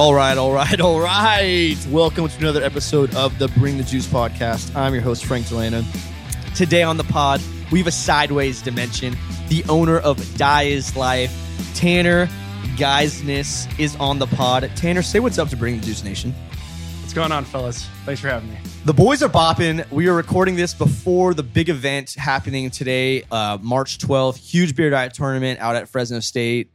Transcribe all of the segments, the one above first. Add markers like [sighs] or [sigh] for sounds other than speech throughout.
All right, all right, all right. Welcome to another episode of the Bring the Juice podcast. I'm your host, Frank Delano. Today on the pod, we have a sideways dimension. The owner of Die is Life, Tanner Guysness, is on the pod. Tanner, say what's up to Bring the Juice Nation. What's going on, fellas? Thanks for having me. The boys are bopping. We are recording this before the big event happening today, uh, March 12th. Huge beer die tournament out at Fresno State.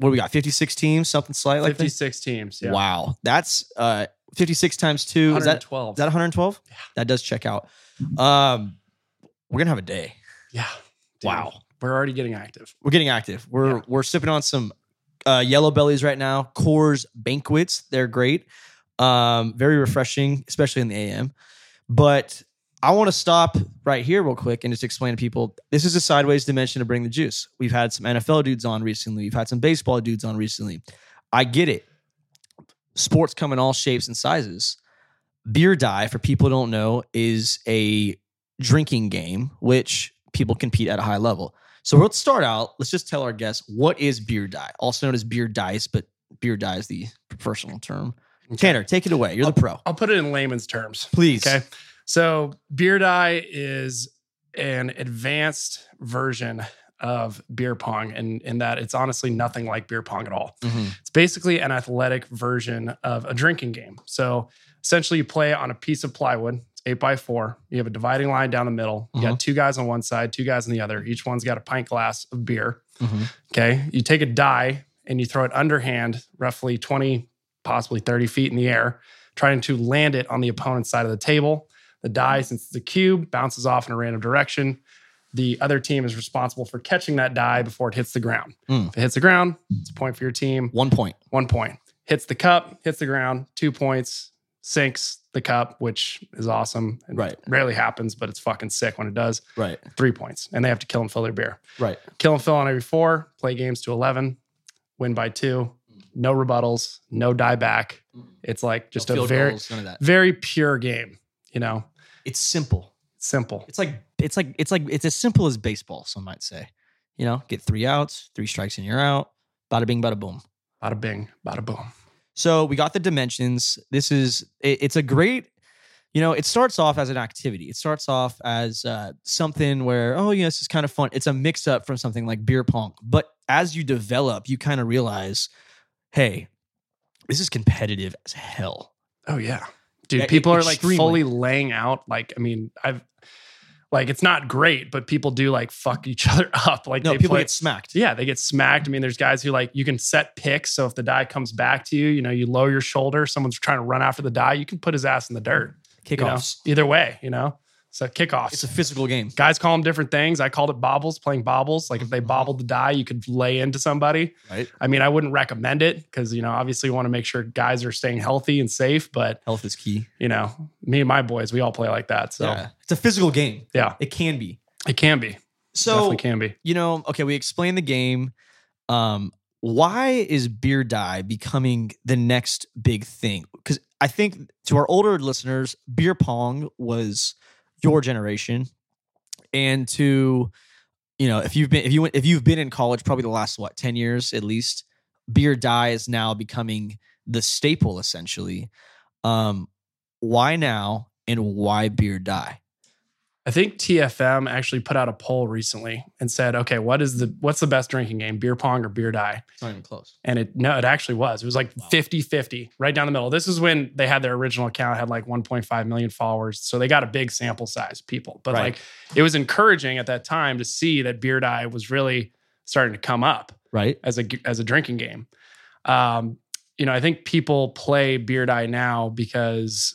What do we got? 56 teams, something slight like that? 56 teams. Yeah. Wow. That's uh 56 times 2. Is that 112. is that 112? Yeah. That does check out. Um we're going to have a day. yeah. Dude, Wow. We're already getting active. We're getting active. We're Yeah. we're sipping on some uh yellow bellies right now. Coors Banquets. They're great. Um very refreshing, especially in the AM. But I want to stop right here real quick and just explain to people this is a sideways dimension to bring the juice. We've had some NFL dudes on recently. We've had some baseball dudes on recently. I get it. Sports come in all shapes and sizes. Beer die, for people who don't know, is a drinking game which people compete at a high level. So let's start out. Let's just tell our guests what is beer die, also known as beer dice, but beer die is the professional term. Tanner, take it away. You're the pro. I'll put it in layman's terms. Please. Okay. So, beer die is an advanced version of beer pong, and in that it's honestly nothing like beer pong at all. Mhm. It's basically an athletic version of a drinking game. So essentially, you play on a piece of plywood. It's eight by four. You have a dividing line down the middle. You got two guys on one side, two guys on the other. Each one's got a pint glass of beer. Mhm. Okay. You take a die and you throw it underhand, roughly 20, possibly 30 feet in the air, trying to land it on the opponent's side of the table. The die, since it's a cube, bounces off in a random direction. The other team is responsible for catching that die before it hits the ground. Mm. If it hits the ground, it's a point for your team One point. one point. Hits the cup, hits the ground, two points, sinks the cup, which is awesome. and Right. Rarely happens, but it's fucking sick when it does. Right. Three points. And they have to kill and fill their beer. Right. Kill and fill on every four, play games to 11, win by two, no rebuttals, no die back. It's like just No a very, goals, none of that. very pure game, you know, It's simple. simple. It's like it's like it's like it's as simple as baseball. Some might say. You know, get three outs, three strikes, and you're out. Bada bing, bada boom. Bada bing, bada boom. So we got the dimensions. This is it- it's a great. You know, it starts off as an activity. It starts off as uh, something where, oh, yeah, this is kind of fun. It's a mix up from something like beer pong. But as you develop, you kind of realize, hey, this is competitive as hell. Oh yeah. Dude, people are like fully laying out like I mean, I've like it's not great, but people do like fuck each [laughs] other up. Like No, they people play, get smacked. yeah, they get smacked. I mean, there's guys who like you can set picks. So if the die comes back to you, you know, you lower your shoulder, someone's trying to run after the die, you can put his ass in the dirt. you know? Kickoffs. Either way, you know. So kickoffs. It's a physical game. Guys call them different things. I called it bobbles, playing bobbles. Like if they bobbled the die, you could lay into somebody. Right. I mean, I wouldn't recommend it because, you know, obviously you want to make sure guys are staying healthy and safe. But Health is key. you know, me and my boys, we all play like that. So yeah. It's a physical game. yeah, It can be. it can be. So Definitely can be. you know, okay, we explained the game. Um, why is beer die becoming the next big thing? Because I think to our older listeners, beer pong was your generation, and to you know, if you've been if you if you've been in college, probably the last what ten years at least, beer die is now becoming the staple essentially. Um, why now and why beer die? I think TFM actually put out a poll recently and said, okay, what is the what's the best drinking game? Beer pong or beer die? It's not even close. And it no, it actually was. It was like 50-50, right down the middle. This is when they had their original account, had like 1.5 million followers. So they got a big sample size of people. But Right. like it was encouraging at that time to see that beer die was really starting to come up. Right. as a as a drinking game. Um, you know, I think people play beer die now because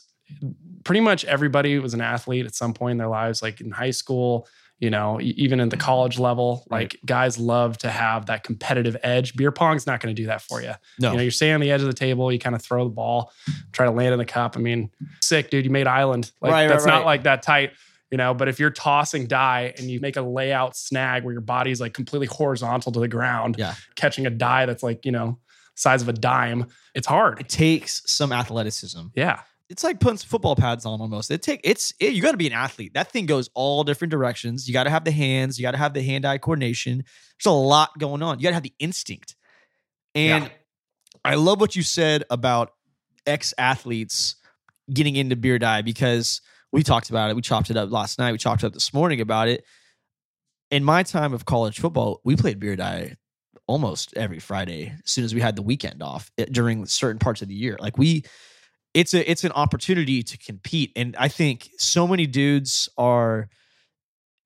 pretty much everybody was an athlete at some point in their lives, like in high school, you know, even in the mm-hmm. college level. Right. Like guys love to have that competitive edge. Beer pong's not going to do that for you. No. You know, you're staying on the edge of the table, you kind of throw the ball, try to land in the cup. I mean, sick, dude. You made island. Like Right, right, that's right. not like that tight. You know, but if you're tossing die and you make a layout snag where your body's like completely horizontal to the ground, Yeah. catching a die that's like, you know, size of a dime, it's hard. it takes some athleticism. Yeah. It's like putting football pads on almost. It take it's it, you got to be an athlete. That thing goes all different directions. You got to have the hands. You got to have the hand-eye coordination. There's a lot going on. You got to have the instinct. And Yeah. I love what you said about ex athletes getting into beer die because we talked about it. We chopped it up last night. We chopped it up this morning about it. In my time of college football, we played beer die almost every Friday as soon as we had the weekend off it, during certain parts of the year. Like we it's a it's an opportunity to compete and I think so many dudes are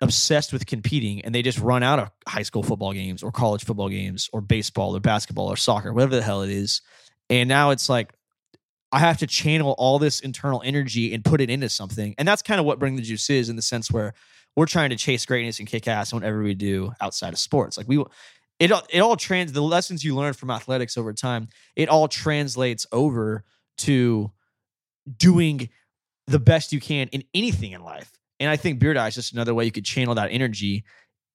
obsessed with competing and they just run out of high school football games or college football games or baseball or basketball or soccer, whatever the hell it is. And now it's like I have to channel all this internal energy and put it into something. And that's kind of what Bring the Juice is in the sense where we're trying to chase greatness and kick ass whenever we do outside of sports. Like we it it all trans the lessons you learn from athletics over time, it all translates over to doing the best you can in anything in life. And I think Beer die is just another way you could channel that energy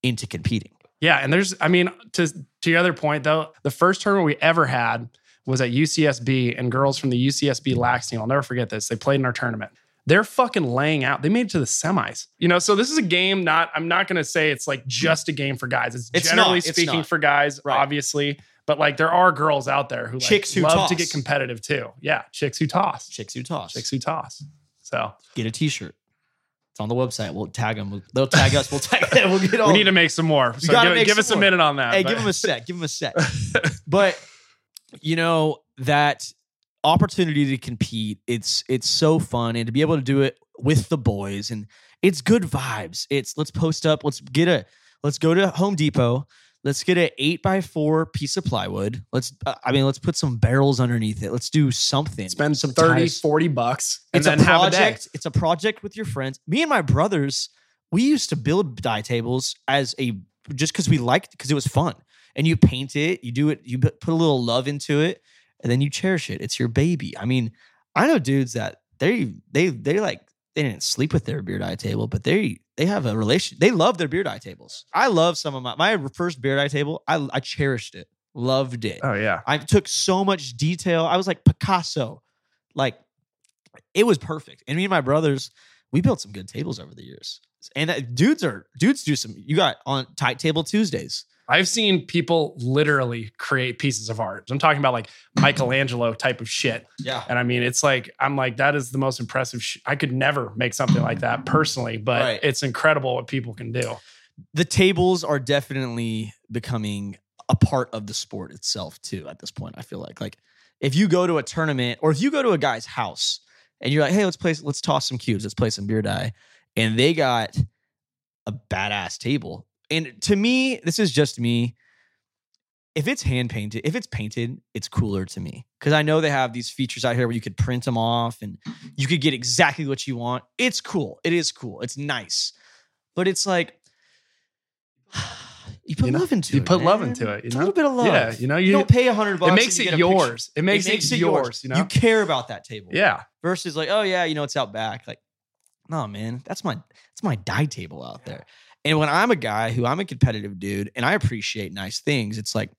into competing. Yeah, and there's, I mean, to to your other point though, the first tournament we ever had was at UCSB, and girls from the UCSB lax team, I'll never forget this. They played in our tournament. They're fucking laying out. They made it to the semis. You know, so this is a game. Not, I'm not going to say it's like just a game for guys. It's, It's generally not, it's speaking not. for guys, Right. obviously. But like, there are girls out there who like, Chicks who love toss. to get competitive too. Yeah, chicks who toss. Chicks who toss. Chicks who toss. So Get a t-shirt. It's on the website. We'll tag them. They'll tag us. We'll tag them. We'll get [laughs] all. we need to make some more. So give, give some us a minute on that. Hey, but- give them a set. Give them a set. but you know that opportunity to compete. It's it's so fun, and to be able to do it with the boys, and it's good vibes. It's let's post up. Let's get a. Let's go to Home Depot. Let's get an eight by four piece of plywood. Let's. Uh, I mean, let's put some barrels underneath it. Let's do something. spend some 30, ties. 40 bucks and it's then a have a project. It's a project with your friends. Me and my brothers, we used to build die tables as a just because we liked because it was fun. And you paint it, you do it, you put put a little love into it, and then you cherish it. It's your baby. I mean, I know dudes that they they they like they didn't sleep with their beer die table, but they they have a relation. They love their beer die tables. I love some of my my first beer die table. I I cherished it, loved it. Oh yeah. I took so much detail. I was like Picasso. Like it was perfect. And me and my brothers, we built some good tables over the years. And uh, dudes are dudes do some. You got on tight table Tuesdays. I've seen people literally create pieces of art. I'm talking about like Michelangelo type of shit. Yeah. And I mean, it's like, I'm like, that is the most impressive. Sh- I could never make something like that personally, but Right. it's incredible what people can do. The tables are definitely becoming a part of the sport itself too. At this point, I feel like like if you go to a tournament or if you go to a guy's house and you're like, hey, let's play, let's toss some cubes, let's play some beer die, and they got a badass table. And to me, this is just me. If it's hand painted, if it's painted, it's cooler to me because I know they have these features out here where you could print them off and you could get exactly what you want. It's cool. It is cool. It's nice, but it's like [sighs] you put You know, love into you it. You put love into it, you It's a know? little bit of love. Yeah. You know, You you, don't pay a hundred bucks. it makes it get a picture. yours. It makes it, yours, you know? You care about that table. yeah. Versus like, oh yeah, you know, it's out back. Like, no, man, that's my that's my die table out there. And when I'm a guy who I'm a competitive dude and I appreciate nice things, it's like,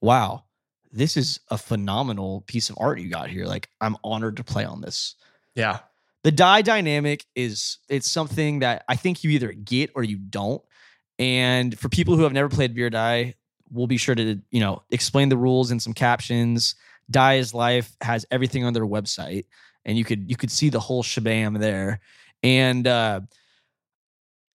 wow, this is a phenomenal piece of art you got here. Like, I'm honored to play on this. Yeah. The die dynamic is it's something that I think you either get or you don't. And for people who have never played beer die, we'll be sure to, you know, explain the rules and some captions. Die is life has everything on their website and you could you could see the whole shabam there. And uh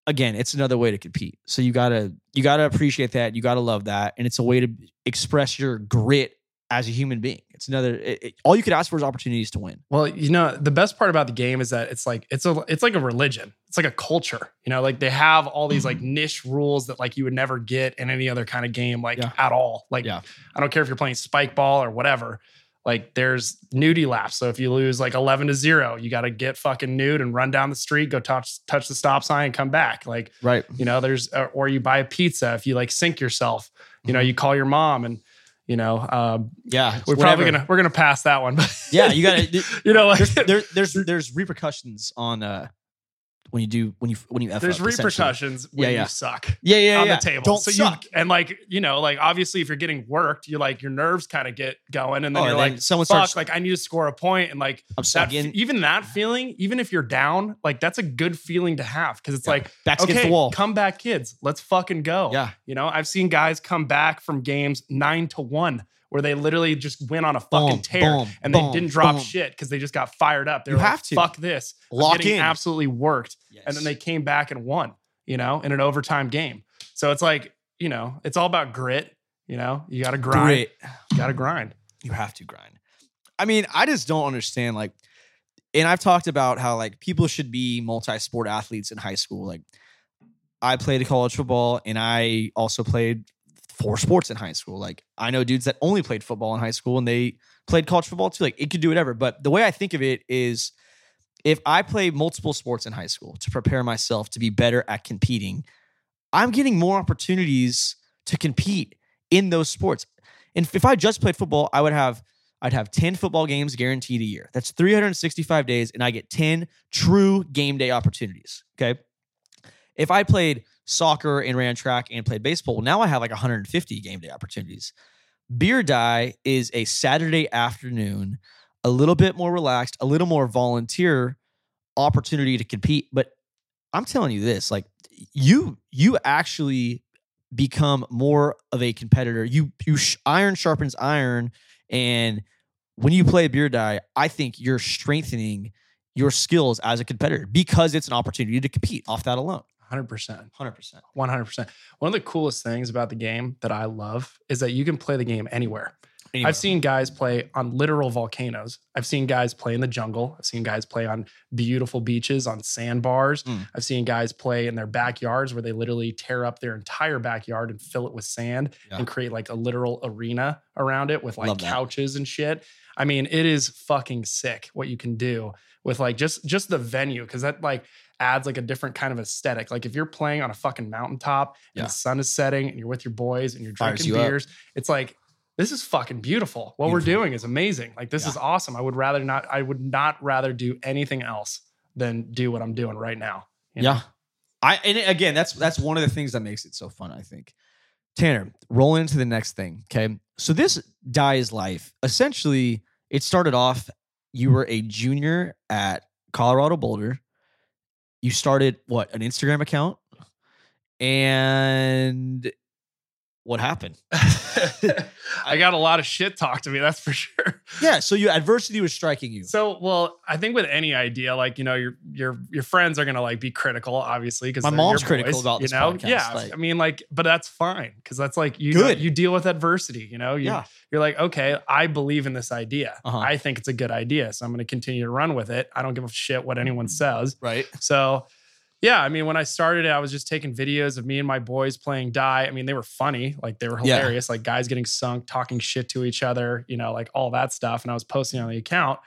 again, it's another way to compete. So you got to you got to appreciate that, you got to love that and it's a way to express your grit as a human being. It's another it, it- all you could ask for is opportunities to win. Well, you know, the best part about the game is that it's like it's a it's like a religion. It's like a culture. You know, like they have all these like mm-hmm. niche rules that like you would never get in any other kind of game, like Yeah. at all. Like Yeah. I don't care if you're playing spike ball or whatever. Like there's nudie laps. So if you lose like 11 to 0, you got to get fucking nude and run down the street, go touch touch the stop sign and come back. Like, Right. you know, there's uh, or you buy a pizza if you like sink yourself. You know, Mhm. you call your mom and you know, um, Yeah, we're probably gonna we're gonna pass that one. But Yeah, you got [laughs] to. you know, like There's, there, [laughs] there's there's repercussions on uh when you do when you when you f there's up, repercussions when Yeah, yeah. you suck Yeah, yeah, on yeah. the table. Don't so suck. you and like you know like obviously if you're getting worked, you like your nerves kind of get going, and then Oh, you're and like then someone fuck, starts- like I need to score a point, and like I'm that in. even that feeling, even if you're down, like that's a good feeling to have because it's Yeah. like Backs okay, against the wall. come back, kids, let's fucking go. Yeah. you know I've seen guys come back from games nine to one where they literally just went on a fucking Boom, tear boom, and boom, they didn't drop boom. shit because they just got fired up. They You were like, have to. fuck this. I'm Lock getting in. absolutely worked. Yes. And then they came back and won, you know, in an overtime game. So it's like, you know, it's all about grit. You know, you got to grind. Grit. You got to grind. You have to grind. I mean, I just don't understand. Like, and I've talked about how like people should be multi-sport athletes in high school. Like, I played college football, and I also played four sports in high school. Like, I know dudes that only played football in high school, and they played college football too. Like, it could do whatever. But the way I think of it is, if I play multiple sports in high school to prepare myself to be better at competing, I'm getting more opportunities to compete in those sports. And if I just played football, I would have I'd have 10 football games guaranteed a year. That's 365 days and I get 10 true game day opportunities, okay? If I played soccer and ran track and played baseball, now I have like 150 game day opportunities. Beer Die is a Saturday afternoon, a little bit more relaxed, a little more volunteer opportunity to compete, but I'm telling you this, like you you actually become more of a competitor. You you sh- iron sharpens iron, and when you play beer die, I think you're strengthening your skills as a competitor because it's an opportunity to compete off that alone. 100%. Hundred percent. 100%. One of the coolest things about the game that I love is that you can play the game anywhere. I've seen guys play on literal volcanoes. I've seen guys play in the jungle. I've seen guys play on beautiful beaches, on sandbars. Mm. I've seen guys play in their backyards where they literally tear up their entire backyard and fill it with sand Yeah. and create like a literal arena around it with like couches and shit. I mean, it is fucking sick what you can do with like just just the venue because that like adds like a different kind of aesthetic. Like if you're playing on a fucking mountaintop and Yeah. the sun is setting and you're with your boys and you're drinking you up. beers, it's like this is fucking beautiful. What we're doing is amazing. Like this Yeah. is awesome. I would rather not. I would not rather do anything else than do what I'm doing right now. you know? Yeah. I and again, that's that's one of the things that makes it so fun, I think. Tanner, roll into the next thing. Okay. So this Die's life, essentially, it started off, you were a junior at Colorado Boulder. You started what, an Instagram account? And what happened? [laughs] I got a lot of shit talked to me. That's for sure. Yeah. So you adversity was striking you. So, well, I think with any idea, like you know, your your your friends are gonna like be critical, obviously, because My mom's critical about you this know. podcast, Yeah, like- I mean, like, but that's fine because that's like you Good. you deal with adversity. You know, you, Yeah. you're like, okay, I believe in this idea. Uh-huh. I think it's a good idea, so I'm gonna continue to run with it. I don't give a shit what anyone says. Right. So, yeah, I mean, when I started it, I was just taking videos of me and my boys playing die. I mean, they were funny, like they were Yeah. hilarious, like guys getting sunk, talking shit to each other, you know, like all that stuff. And I was posting on the account.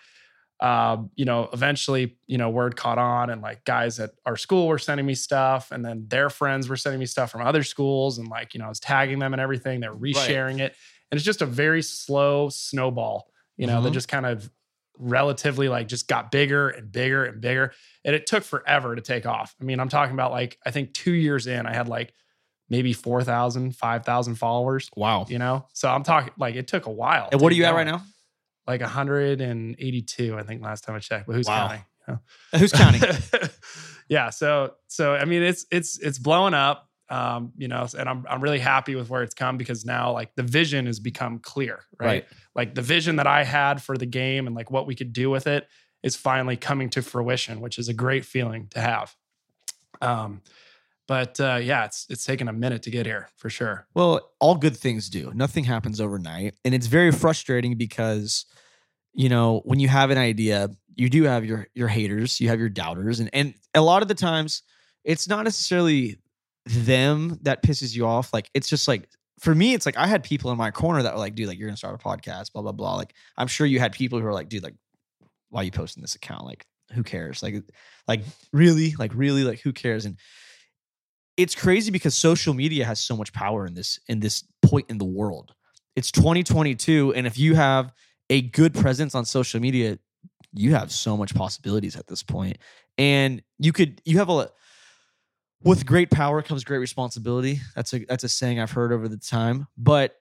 Um, you know, eventually, you know, word caught on, and like guys at our school were sending me stuff, and then their friends were sending me stuff from other schools, and like, you know, I was tagging them and everything. They're resharing it, and it's just a very slow snowball, you know, that Mhm. just kind of relatively like just got bigger and bigger and bigger and it took forever to take off. I mean, I'm talking about like I think 2 years in I had like maybe 4,000, 5,000 followers, Wow. you know? So I'm talking like it took a while. And what are you at right now? Like 182 I think last time I checked, but who's Wow. counting? you know? Who's counting? [laughs] yeah, so so I mean it's it's it's blowing up um you know and I'm I'm really happy with where it's come because now like the vision has become clear, right? like the vision that I had for the game and like what we could do with it is finally coming to fruition, which is a great feeling to have. Um, but uh, yeah, it's it's taken a minute to get here for sure. Well, all good things do. Nothing happens overnight. And it's very frustrating because, you know, when you have an idea, you do have your your haters, you have your doubters. And and a lot of the times it's not necessarily them that pisses you off. Like it's just like for me, it's like I had people in my corner that were like, dude, like you're gonna start a podcast, blah, blah, blah. Like I'm sure you had people who are like, dude, like, why are you posting this account? Like, who cares? Like, like really, like really, like who cares? And it's crazy because social media has so much power in this in this point in the world. It's 2022 and if you have a good presence on social media, you have so much possibilities at this point. And you could you have a with great power comes great responsibility. That's a that's a saying I've heard over the time. But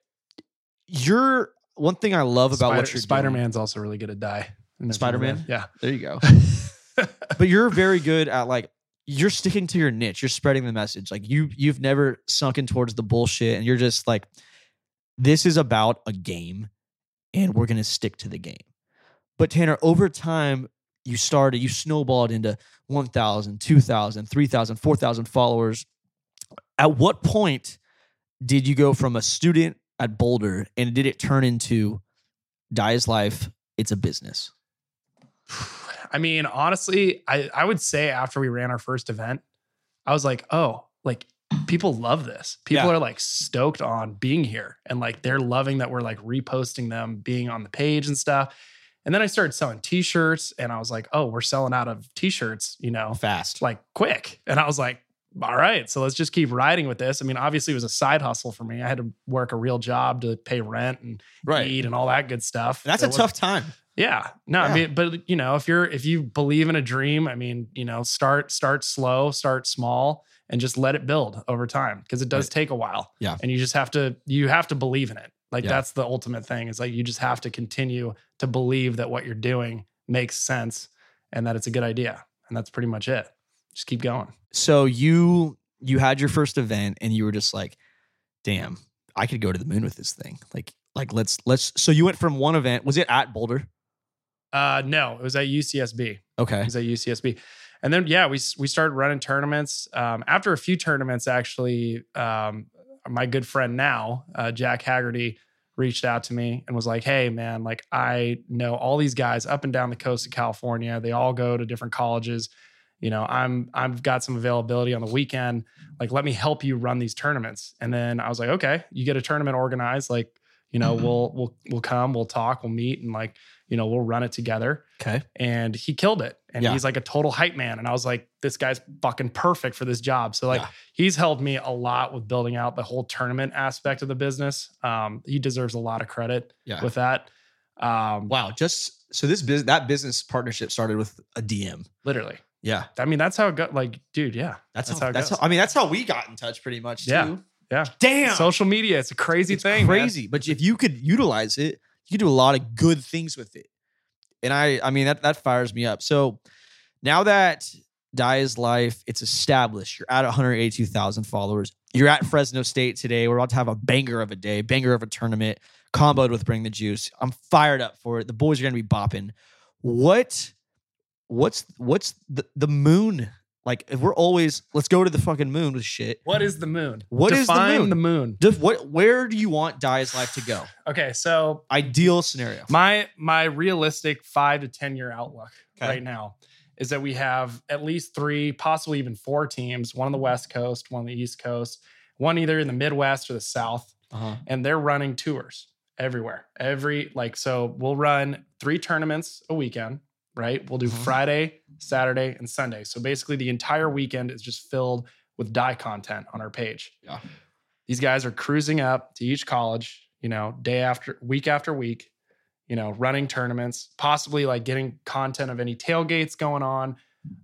you're one thing I love about what you're Spider Man's also really good at die. And if you know Spider-Man? Yeah. There you go. [laughs] but you're very good at like you're sticking to your niche. You're spreading the message. Like you you've never sunken towards the bullshit and you're just like this is about a game and we're going to stick to the game. But Tanner, over time, you started, you snowballed into 1,000, 2,000, 3,000, 4,000 followers. At what point did you go from a student at Boulder and did it turn into Die's Life? It's a business. I mean, honestly, I, I would say after we ran our first event, I was like, oh, like people love this. People Yeah. are like stoked on being here and like they're loving that we're like reposting them being on the page and stuff. And then I started selling t-shirts and I was like, oh, we're selling out of t-shirts, you know, Fast. like quick. And I was like, all right, so let's just keep riding with this. I mean, obviously it was a side hustle for me. I had to work a real job to pay rent and Right. eat and all that good stuff. And that's It a was- tough time. yeah. No, Yeah. I mean, but you know, if you're if you believe in a dream, I mean, you know, start start slow, start small, and just let it build over time because it does Right. take a while. Yeah. And you just have to you have to believe in it. Like Yeah. that's the ultimate thing. Is like you just have to continue to believe that what you're doing makes sense and that it's a good idea. And that's pretty much it. Just keep going. So you you had your first event and you were just like, damn, I could go to the moon with this thing. Like, like let's let's so you went from one event, was it at Boulder? Uh no, it was at UCSB. Okay. He's at UCSB. And then yeah, we we started running tournaments. Um, after a few tournaments, actually, um, my good friend now, uh, Jack Haggerty, reached out to me and was like, "Hey, man, like I know all these guys up and down the coast of California. They all go to different colleges. You know, I'm I've got some availability on the weekend. Like, let me help you run these tournaments." And then I was like, "Okay, you get a tournament organized. Like, you know, we'll we'll we'll come, we'll talk, we'll meet, and like, you know, we'll run it together." Okay. and he killed it. And Yeah. he's like a total hype man. And I was like, this guy's fucking perfect for this job. So like Yeah. he's helped me a lot with building out the whole tournament aspect of the business. Um, he deserves a lot of credit Yeah. with that. Um, Wow. Just so this business that business partnership started with a DM. literally. Yeah. I mean, that's how it got like, dude, yeah. That's, That's how, how it that's goes. how I mean that's how we got in touch pretty much too. Yeah. Yeah. Damn. Social media, it's a crazy it's thing. man. crazy. But if you could utilize it, you could do a lot of good things with it. And I I mean that that fires me up. So now that Die's Life, it's established. You're at 182,000 followers. You're at Fresno State today. We're about to have a banger of a day, banger of a tournament, comboed with Bring the Juice. I'm fired up for it. The boys are gonna be bopping. What what's what's the, the moon? Like if we're always let's go to the fucking moon with shit. What is the moon? What is the moon? the moon? Def- what where do you want Die's Life to go? [sighs] Okay, so Ideal scenario. My my realistic five to ten year outlook Okay. right now is that we have at least three, possibly even four teams. One on the West Coast, one on the East Coast, one either in the Midwest or the South, Uh-huh. and they're running tours everywhere. Every like so, we'll run three tournaments a weekend. Right, we'll do Mhm. Friday, Saturday, and Sunday. So basically, the entire weekend is just filled with die content on our page. Yeah. These guys are cruising up to each college, you know, day after week after week, you know, running tournaments, possibly like getting content of any tailgates going on,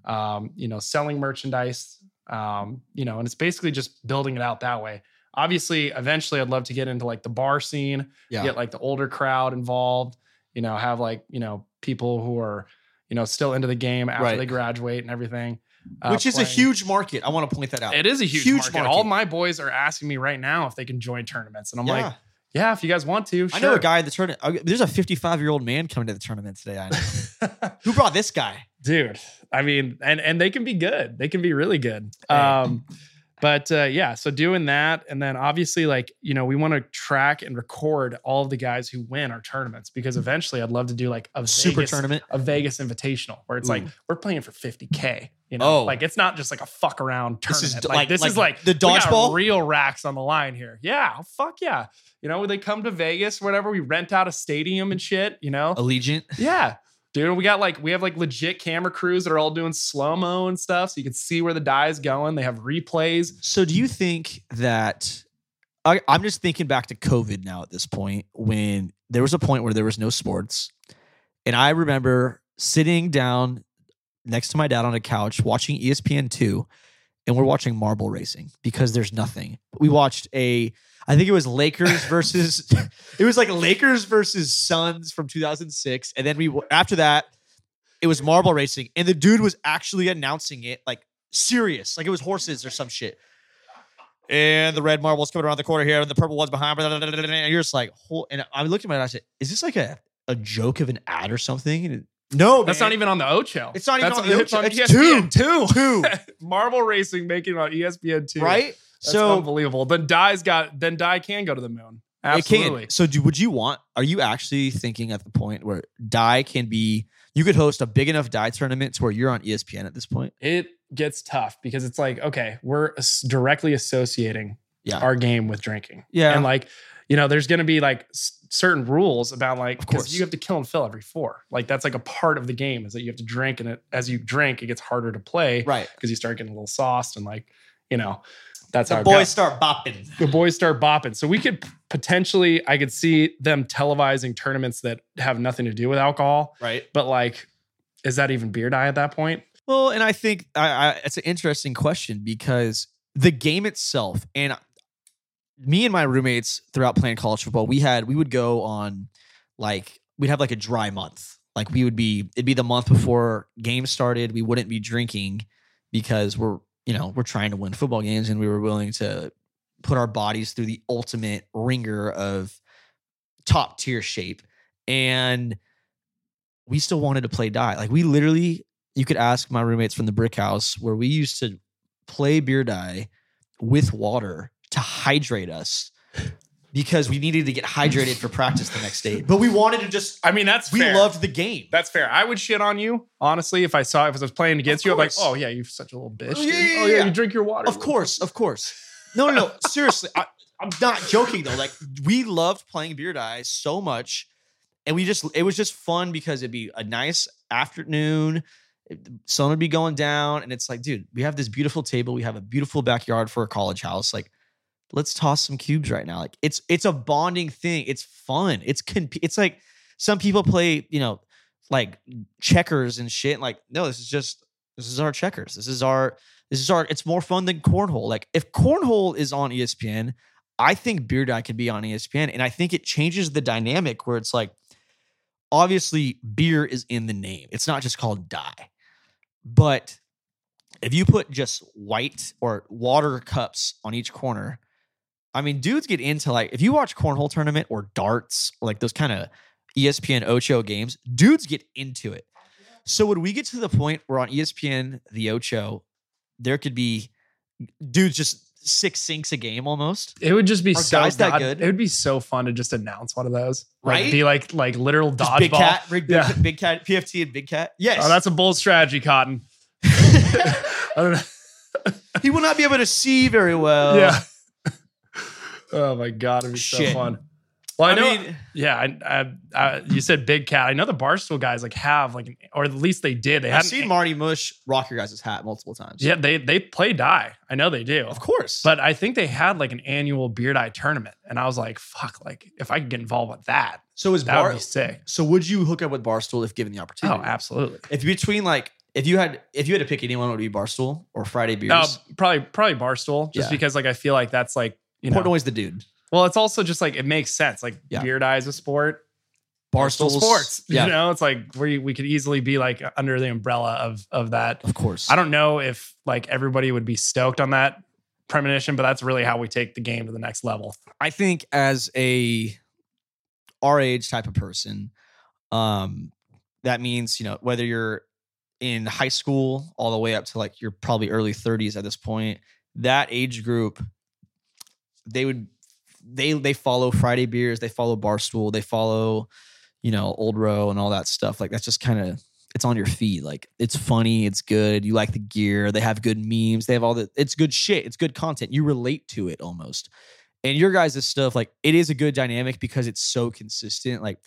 um, you know, selling merchandise, um, you know, and it's basically just building it out that way. Obviously, eventually I'd love to get into like the bar scene, Yeah. get like the older crowd involved, you know, have like, you know, people who are, you know, still into the game after Right. they graduate and everything. uh, Which is a playing. huge market. I want to point that out. It is a huge, Huge market. market. All my boys are asking me right now if they can join tournaments, and I'm like, yeah, if you guys want to, sure. I know a guy at the tournament. uh, There's a 55 year old man coming to the tournament today. I know. [laughs] Who brought this guy? dude. I mean, and and they can be good. They can be really good. Um, but uh, yeah, so doing that, and then obviously, like you know, we want to track and record all of the guys who win our tournaments because eventually, I'd love to do like a Super Vegas, tournament. a Vegas Invitational where it's like we're playing for 50k. You know, Oh. like it's not just like a fuck around This is like, like- this like is like the dodgeball? real racks on the line here. Yeah, fuck yeah. You know, when they come to Vegas, whatever, we rent out a stadium and shit. You know, Allegiant. yeah. Dude, we got like we have like legit camera crews that are all doing slow mo and stuff, so you can see where the die is going. They have replays. So do you think that I, I'm just thinking back to COVID now at this point when there was a point where there was no sports. And I remember sitting down next to my dad on a couch watching E ESPN2 and we're watching marble racing because there's nothing. We watched a I think it was Lakers versus [laughs] it was like Lakers versus Suns from 2006 and then we after that it was marble racing and the dude was actually announcing it like serious like it was horses or some shit. and the red marble's coming around the corner here, and the purple one's behind. blah, blah, blah, And you're just like, whole, and I looked at my and I said, "Is this like a, a joke of an ad or something?" And it- no, That's man. not even on the Ocho. It's not even That's on the it's Ocho. on It's ESPN two. two, [laughs] Marble Racing making it on ESPN two. right? That's so unbelievable. Then Die's got then Die can go to the moon. Absolutely. So, do, would you want? Are you actually thinking at the point where die can be? You could host a big enough die tournament to where you're on ESPN at this point. It gets tough because it's like, okay, we're directly associating Yeah. our game with drinking. Yeah. And like, you know, there's going to be like certain rules about like, Of 'cause course. you have to kill and fill every four. Like that's like a part of the game is that you have to drink, and it, as you drink, it gets harder to play Right. because you start getting a little sauced and like, you know, that's how The it boys start bopping. the boys start bopping. So we could potentially, I could see them televising tournaments that have nothing to do with alcohol, Right. but like, is that even beer die at that point? Well, and I think I, I, it's an interesting question because the game itself, and me and my roommates throughout playing college football, we had we would go on like we'd have like a dry month. Like we would be it'd be the month before games started. We wouldn't be drinking because we're you know we're trying to win football games, and we were willing to put our bodies through the ultimate ringer of top tier shape, and we still wanted to play die. Like we literally you could ask my roommates from the brick house where we used to play beer die with water to hydrate us because we needed to get hydrated for practice the next day. But we wanted to just I mean, that's we fair. loved the game. That's fair. I would shit on you, honestly, if I saw if I was playing against you. I'm like, oh yeah, you're such a little bitch. Oh, yeah, yeah, oh yeah, yeah. you drink your water. Of course, of course. No, no, no. [laughs] Seriously, I, I'm not joking though. Like we loved playing Beer die so much, and we just it was just fun because it'd be a nice afternoon. sun would be going down, and it's like, dude, we have this beautiful table. We have a beautiful backyard for a college house. Like, let's toss some cubes right now. Like, it's it's a bonding thing. It's fun. It's comp- It's like some people play, you know, like checkers and shit. Like, no, this is just this is our checkers. This is our this is our. It's more fun than cornhole. Like, if cornhole is on ESPN, I think beer die could be on ESPN, and I think it changes the dynamic where it's like, obviously, beer is in the name. It's not just called die, but if you put just white or water cups on each corner, I mean, dudes get into like if you watch cornhole tournament or darts or like those kind of ESPN Ocho games, dudes get into it. So when we get to the point where on ESPN the Ocho, there could be dudes just six sinks a game almost. It would just be Are so guys that god- good? It would be so fun to just announce one of those, like Right? be like like literal Just big cat, big, big, Yeah. big cat, PFT and big cat. Yes. Oh, that's a bold strategy, Cotton. [laughs] [laughs] I don't know. he will not be able to see very well. yeah. Oh my god, it'd be Shit. so fun. Well, I, I know. mean, yeah, I, I, I, you said big cat. I know the Barstool guys like have like, an, or at least they did. They I've seen Marty Mush rock your guys' hat multiple times. Yeah, they they play die. I know they do. Of course. But I think they had like an annual beer die tournament, and I was like, "Fuck! Like, if I could get involved with that, so is that would be sick." So would you hook up with Barstool if given the opportunity? Oh, absolutely. If between like if you had if you had to pick anyone, it would be Barstool or Friday Beers? No, probably probably Barstool, just Yeah. because like I feel like that's like you know. Portnoy's the dude. Well, it's also just like it makes sense. Like Yeah. beer die is a sport. Barstool sports. Yeah, You know, it's like we we could easily be like under the umbrella of of that. of course. I don't know if like everybody would be stoked on that premonition, but that's really how we take the game to the next level. I think as a our age type of person, um, that means you know whether you're in high school all the way up to like you're probably early 30s at this point. That age group, they would they they follow Friday beers, they follow Barstool, they follow you know Old Row and all that stuff. Like that's just kind of it's on your feed. Like it's funny, it's good. You like the gear. They have good memes. They have all the. It's good shit. It's good content. You relate to it almost. And your guys' stuff, like it is a good dynamic because it's so consistent. Like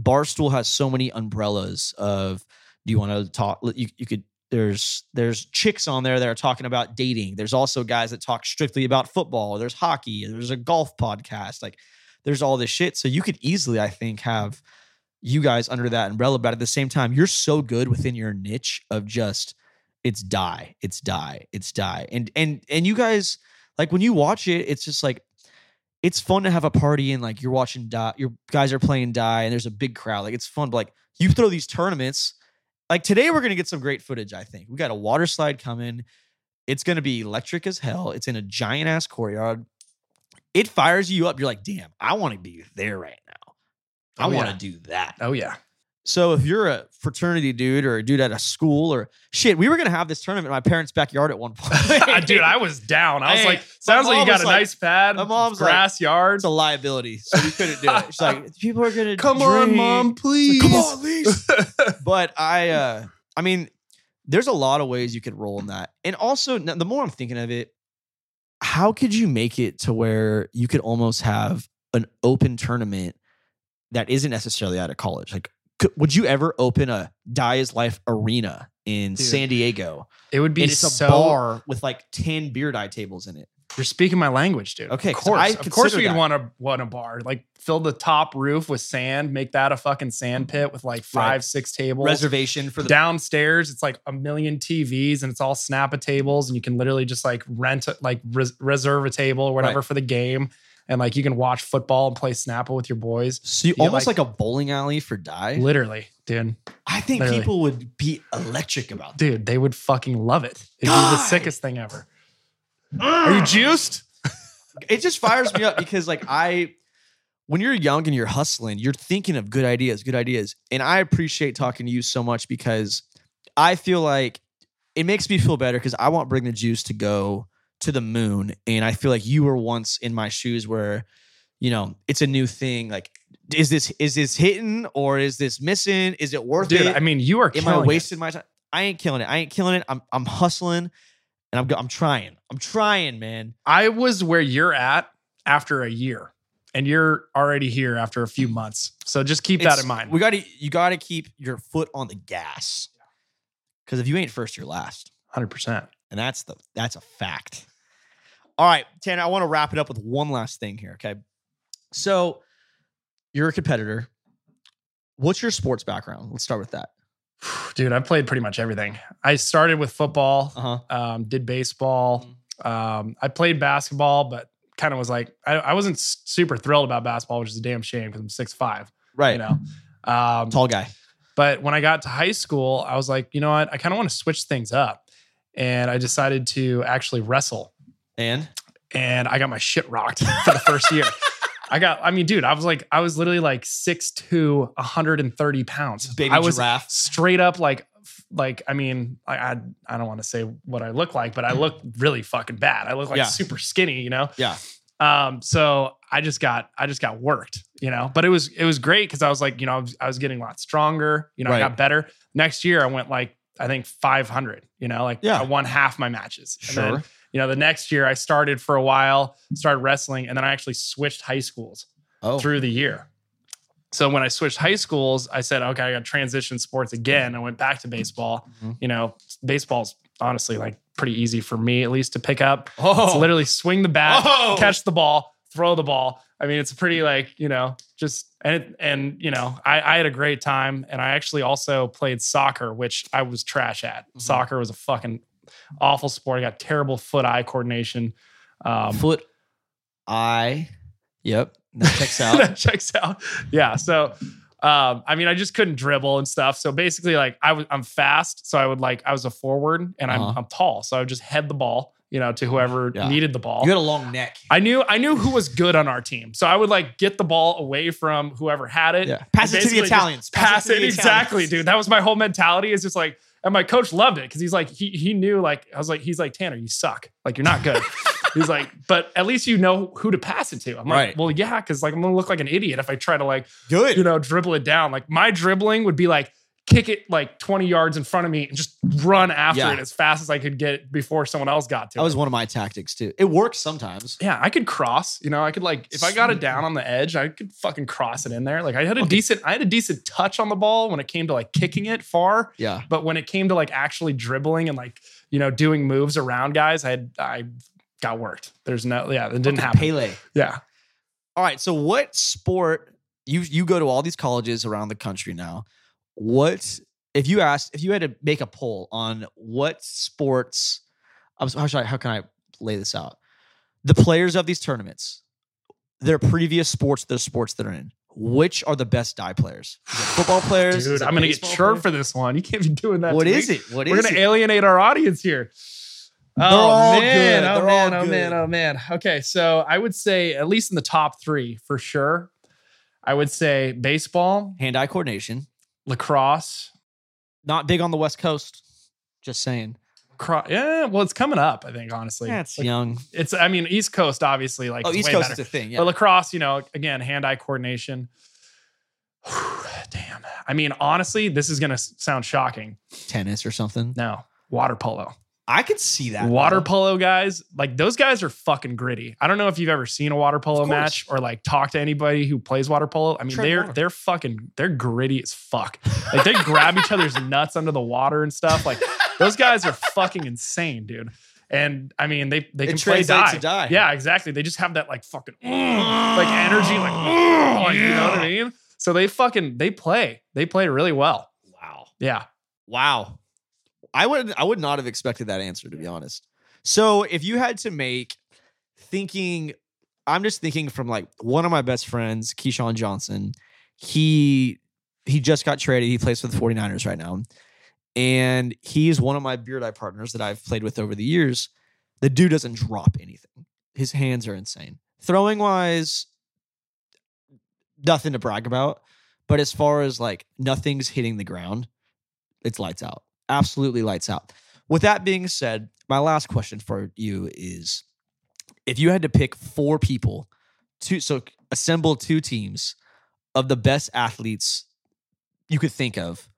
Barstool has so many umbrellas of. Do you want to talk? You you could. There's there's chicks on there that are talking about dating. There's also guys that talk strictly about football. There's hockey. There's a golf podcast. Like there's all this shit. So you could easily, I think, have you guys under that umbrella. But at the same time, you're so good within your niche of just it's die, it's die, it's die. And and and you guys like when you watch it, it's just like it's fun to have a party and like you're watching die, your guys are playing die, and there's a big crowd. Like it's fun, but like you throw these tournaments. Like today, we're gonna get some great footage. I think we got a water slide coming. It's gonna be electric as hell. It's in a giant ass courtyard. It fires you up. You're like, damn, I want to be there right now. Oh, I Oh, want to yeah. do that. Oh yeah. So if you're a fraternity dude or a dude at a school or shit, we were gonna have this tournament in my parents' backyard at one point. [laughs] Dude, I was down. I was Hey, like, sounds like you got a like- nice pad, my mom's like, grass yard. it's a liability, so we couldn't do it. She's like, [laughs] people are gonna Come on, mom, please. Come on, Lise. [laughs] but I, uh, I mean, there's a lot of ways you could roll in that, and also the more I'm thinking of it, how could you make it to where you could almost have an open tournament that isn't necessarily out of college? Like, could, would you ever open a Die Is Life arena in Dude, San Diego? It would be it's so. a bar with like ten beer die tables in it. You're speaking my language, dude. Okay, of course, of course, we'd that. want a want a bar. Like fill the top roof with sand, make that a fucking sand pit with like five, Right. six tables. Reservation for the downstairs it's like a million tvs and it's all snappa tables and you can literally just like rent like res- reserve a table or whatever Right. for the game and like you can watch football and play snappa with your boys so you, get, almost like- like, a bowling alley for die. literally dude I think literally. people would be electric about that. dude they would fucking love it it'd be the sickest thing ever are you juiced it just fires me up because like I when you're young and you're hustling, you're thinking of good ideas, good ideas. And I appreciate talking to you so much because I feel like it makes me feel better because I want Bring the Juice to go to the moon. And I feel like you were once in my shoes where, you know, it's a new thing. Like, is this is this hitting or is this missing? Is it worth dude it? i mean you are Am I killing it. wasting my time? I ain't killing it. I ain't killing it. I'm I'm hustling and I'm I'm trying. I'm trying, man. i was where you're at after a year and you're already here after a few mm. months so just keep that in mind We got to you got to keep your foot on the gas. Cuz if you ain't first, you're last. 100% And that's the that's a fact. All right, Tanner, I want to wrap it up with one last thing here, okay? So, you're a competitor. What's your sports background? Let's start with that. [sighs] Dude, I played pretty much everything. I started with football, Uh-huh. um, did baseball. Um, I played basketball, but kind of was like, I, I wasn't super thrilled about basketball, which is a damn shame because I'm six five, Right. you know. Um, Tall guy. but when I got to high school, I was like, you know what? I kind of want to switch things up. And I decided to actually wrestle. And And I got my shit rocked [laughs] for the first year. I got, I mean, dude, I was like, I was literally like six to 130 pounds. baby I was giraffe. straight up like like I mean I I, I don't want to say what I look like, but I look really fucking bad. I look like Yeah. super skinny, you know. Yeah. Um. So I just got I just got worked, you know. But it was it was great because I was like you know I was, I was getting a lot stronger. You know, Right. I got better. Next year I went like I think 500. You know, like Yeah. I won half my matches. Sure. You know, the next year I started for a while, started wrestling, and then I actually switched high schools Oh. through the year. So when I switched high schools, I said, okay, I got to transition sports again. I went back to baseball. Mhm. You know, baseball's honestly like pretty easy for me at least to pick up. Oh. It's literally swing the bat, Oh. catch the ball, throw the ball. I mean, it's pretty like, you know, just and it, and you know, I, I had a great time and I actually also played soccer, which I was trash at. Mhm. Soccer was a fucking awful sport. I got terrible foot-eye coordination. Um, Foot eye. Yep. That checks [laughs] out. that checks out. Yeah. So, um, I mean, I just couldn't dribble and stuff. So basically, like I was, I'm fast. So I would like, I was a forward and I'm, Uh-huh. I'm tall. So I would just head the ball, you know, to whoever Yeah. needed the ball. you had a long neck. I knew, I knew who was good on our team. So I would like get the ball away from whoever had it. Yeah. Pass it to the Italians. Pass to it the exactly, dude. That was my whole mentality. Is just like, and my coach loved it because he's like, he he knew like I was like, he's like Tanner, you suck. Like you're not good. [laughs] he's like, but at least you know who to pass it to. I'm like, well, yeah, because like I'm gonna look like an idiot if I try to like Good. you know dribble it down. Like my dribbling would be like kick it like 20 yards in front of me and just run after Yeah. it as fast as I could get before someone else got to it. that it. was one of my tactics too. It works sometimes. Yeah, I could cross. You know, I could like if I got it down on the edge, I could fucking cross it in there. Like I had a Okay. decent, I had a decent touch on the ball when it came to like kicking it far. Yeah. But when it came to like actually dribbling and like you know doing moves around guys, I had I got worked. There's no yeah, it didn't happen. Pele. Yeah. All right. So what sport you you go to all these colleges around the country now? What if you asked if you had to make a poll on what sports? How should I? How can I lay this out? The players of these tournaments, their previous sports, their sports they're in. Which are the best die players? Football players? Dude, I'm gonna get players? for this one. You can't be doing that. What is me. it? What We're is gonna it? alienate our audience here. Oh all man, oh They're man, oh man, oh man. Okay, so I would say at least in the top three for sure. I would say baseball, Hand-eye coordination. Lacrosse. Not big on the West Coast. Just saying. Cro- yeah, well, it's coming up. I think honestly, That's Like, young. it's. I mean, East Coast obviously like Oh, it's East Coast better. is a thing. Yeah. But lacrosse, you know, again, hand-eye coordination. [sighs] Damn. I mean, honestly, this is gonna sound shocking. Tennis or something. No, water polo. I could see that. water polo guys, like those guys are fucking gritty. I don't know if you've ever seen a water polo match or like talked to anybody who plays water polo. I mean, Tread they're water. they're fucking they're gritty as fuck. Like they grab each other's [laughs] nuts under the water and stuff. Like those guys are fucking insane, dude. And I mean, they they It can play die. to die. Yeah, exactly. They just have that like fucking "Mm," [clears throat] like energy, like, "Mm," [clears throat] like, you know what I mean. So they fucking they play. They play really well. Wow. Yeah. Wow. I would I would not have expected that answer to be honest. So if you had to make thinking I'm just thinking from like one of my best friends, Keyshawn Johnson. He he just got traded. He plays for the 49ers right now. And he's one of my beer die partners that I've played with over the years. The dude doesn't drop anything. His hands are insane. Throwing wise, nothing to brag about. But as far as like nothing's hitting the ground, it's lights out. Absolutely lights out. With that being said, my last question for you is if you had to pick four people to so assemble two teams of the best athletes you could think of,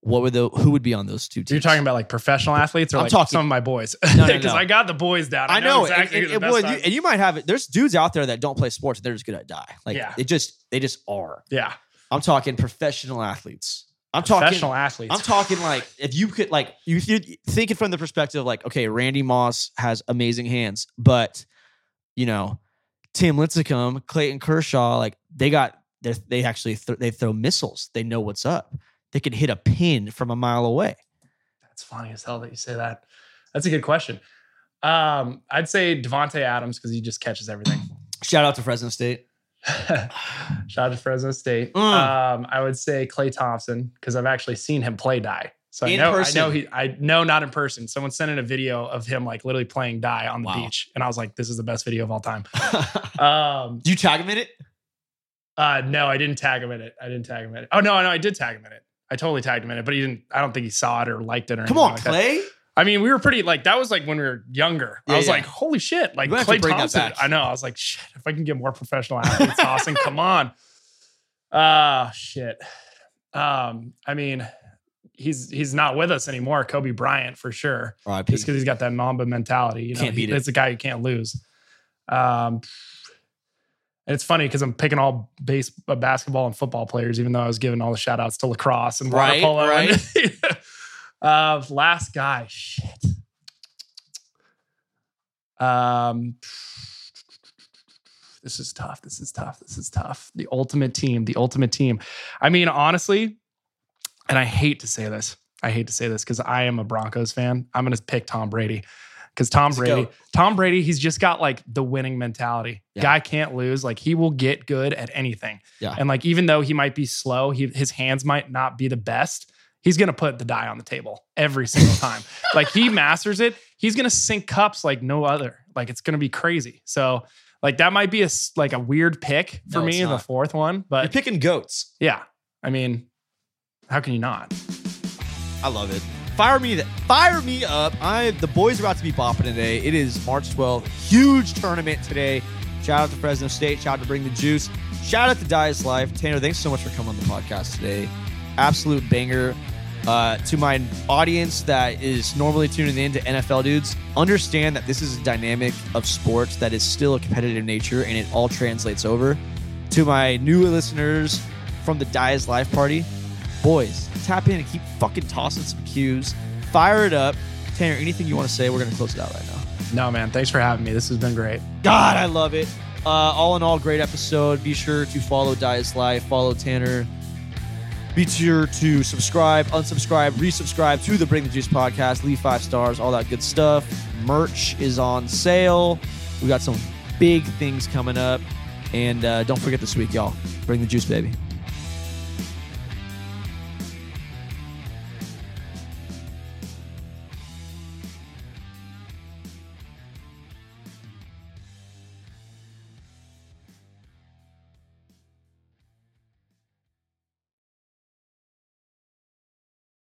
what would the who would be on those two teams? You're talking about like professional athletes or I'm like talking- some of my boys? Because no, no. [laughs] I got the boys down. I know, exactly and, and, well, you, and you might have it. There's dudes out there that don't play sports. They're just good at die. Like Yeah. it just they just are. yeah, I'm talking professional athletes. I'm talking professional athletes. I'm talking like if you could like you th- think it from the perspective of like okay, Randy Moss has amazing hands, but you know Tim Lincecum, Clayton Kershaw, like they got they they actually th- they throw missiles. They know what's up. They could hit a pin from a mile away. That's funny as hell that you say that. That's a good question. Um, I'd say Davante Adams because he just catches everything. Shout out to Fresno State. [laughs] Shout out to Fresno State. Mm. Um, I would say Klay Thompson because I've actually seen him play die. So I know, person? I know he, I know not in person. Someone sent in a video of him like literally playing die on the Wow. beach, and I was like, "This is the best video of all time." [laughs] Um, Do you tag him in it? uh, no, I didn't tag him in it. I didn't tag him in it. Oh no, no, I did tag him in it. I totally tagged him in it, but he didn't. I don't think he saw it or liked it or anything. Come on, like that. I mean, we were pretty like that was like when we were younger. Yeah, I was yeah. like, holy shit, like You might Klay Thompson. I know. I was like, shit, if I can get more professional athletes, Dawson, [laughs] come on. Ah, shit. Um, I mean, he's he's not with us anymore. Kobe Bryant for sure. R.I.P. Just because he's got that Mamba mentality. You know, Can't he- beat it. it's a guy you can't lose. Um, and it's funny because I'm picking all base uh, basketball and football players, even though I was giving all the shout outs to lacrosse and water Right, polo. and- [laughs] uh, last guy, shit. Um, this is tough. This is tough. This is tough. The ultimate team. The ultimate team. I mean, honestly, and I hate to say this. I hate to say this because I am a Broncos fan. I'm going to pick Tom Brady because Tom Let's Brady, go. Tom Brady, he's just got like the winning mentality. Yeah. Guy can't lose. Like he will get good at anything. Yeah. And like even though he might be slow, he, his hands might not be the best. He's gonna put the die on the table every single [laughs] time. like he masters it. He's gonna sink cups like no other. Like it's gonna be crazy. So like that might be a like a weird pick for No, me the fourth one. You're But picking goats. yeah, I mean, how can you not? I love it. Fire me fire me up. I the boys are about to be bopping today. It is March 12th. Huge tournament today. Shout out to Fresno State. Shout out to Bring the Juice. Shout out to Die's Life. Tanner, thanks so much for coming on the podcast today. Absolute banger. Uh, to my audience that is normally tuning in to NFL dudes, understand that this is a dynamic of sports that is still a competitive nature and it all translates over. To my new listeners from the Die's Life Party, boys, tap in and keep fucking tossing some cues. Fire it up. Tanner, anything you want to say? We're going to close it out right now. No, man. Thanks for having me. This has been great. God, I love it. Uh, all in all, great episode. Be sure to follow Die's Life, follow Tanner. Be sure to subscribe, unsubscribe, resubscribe to the Bring the Juice podcast. Leave five stars, all that good stuff. Merch is on sale. We got some big things coming up. And uh, don't forget this week, y'all. Bring the juice, baby.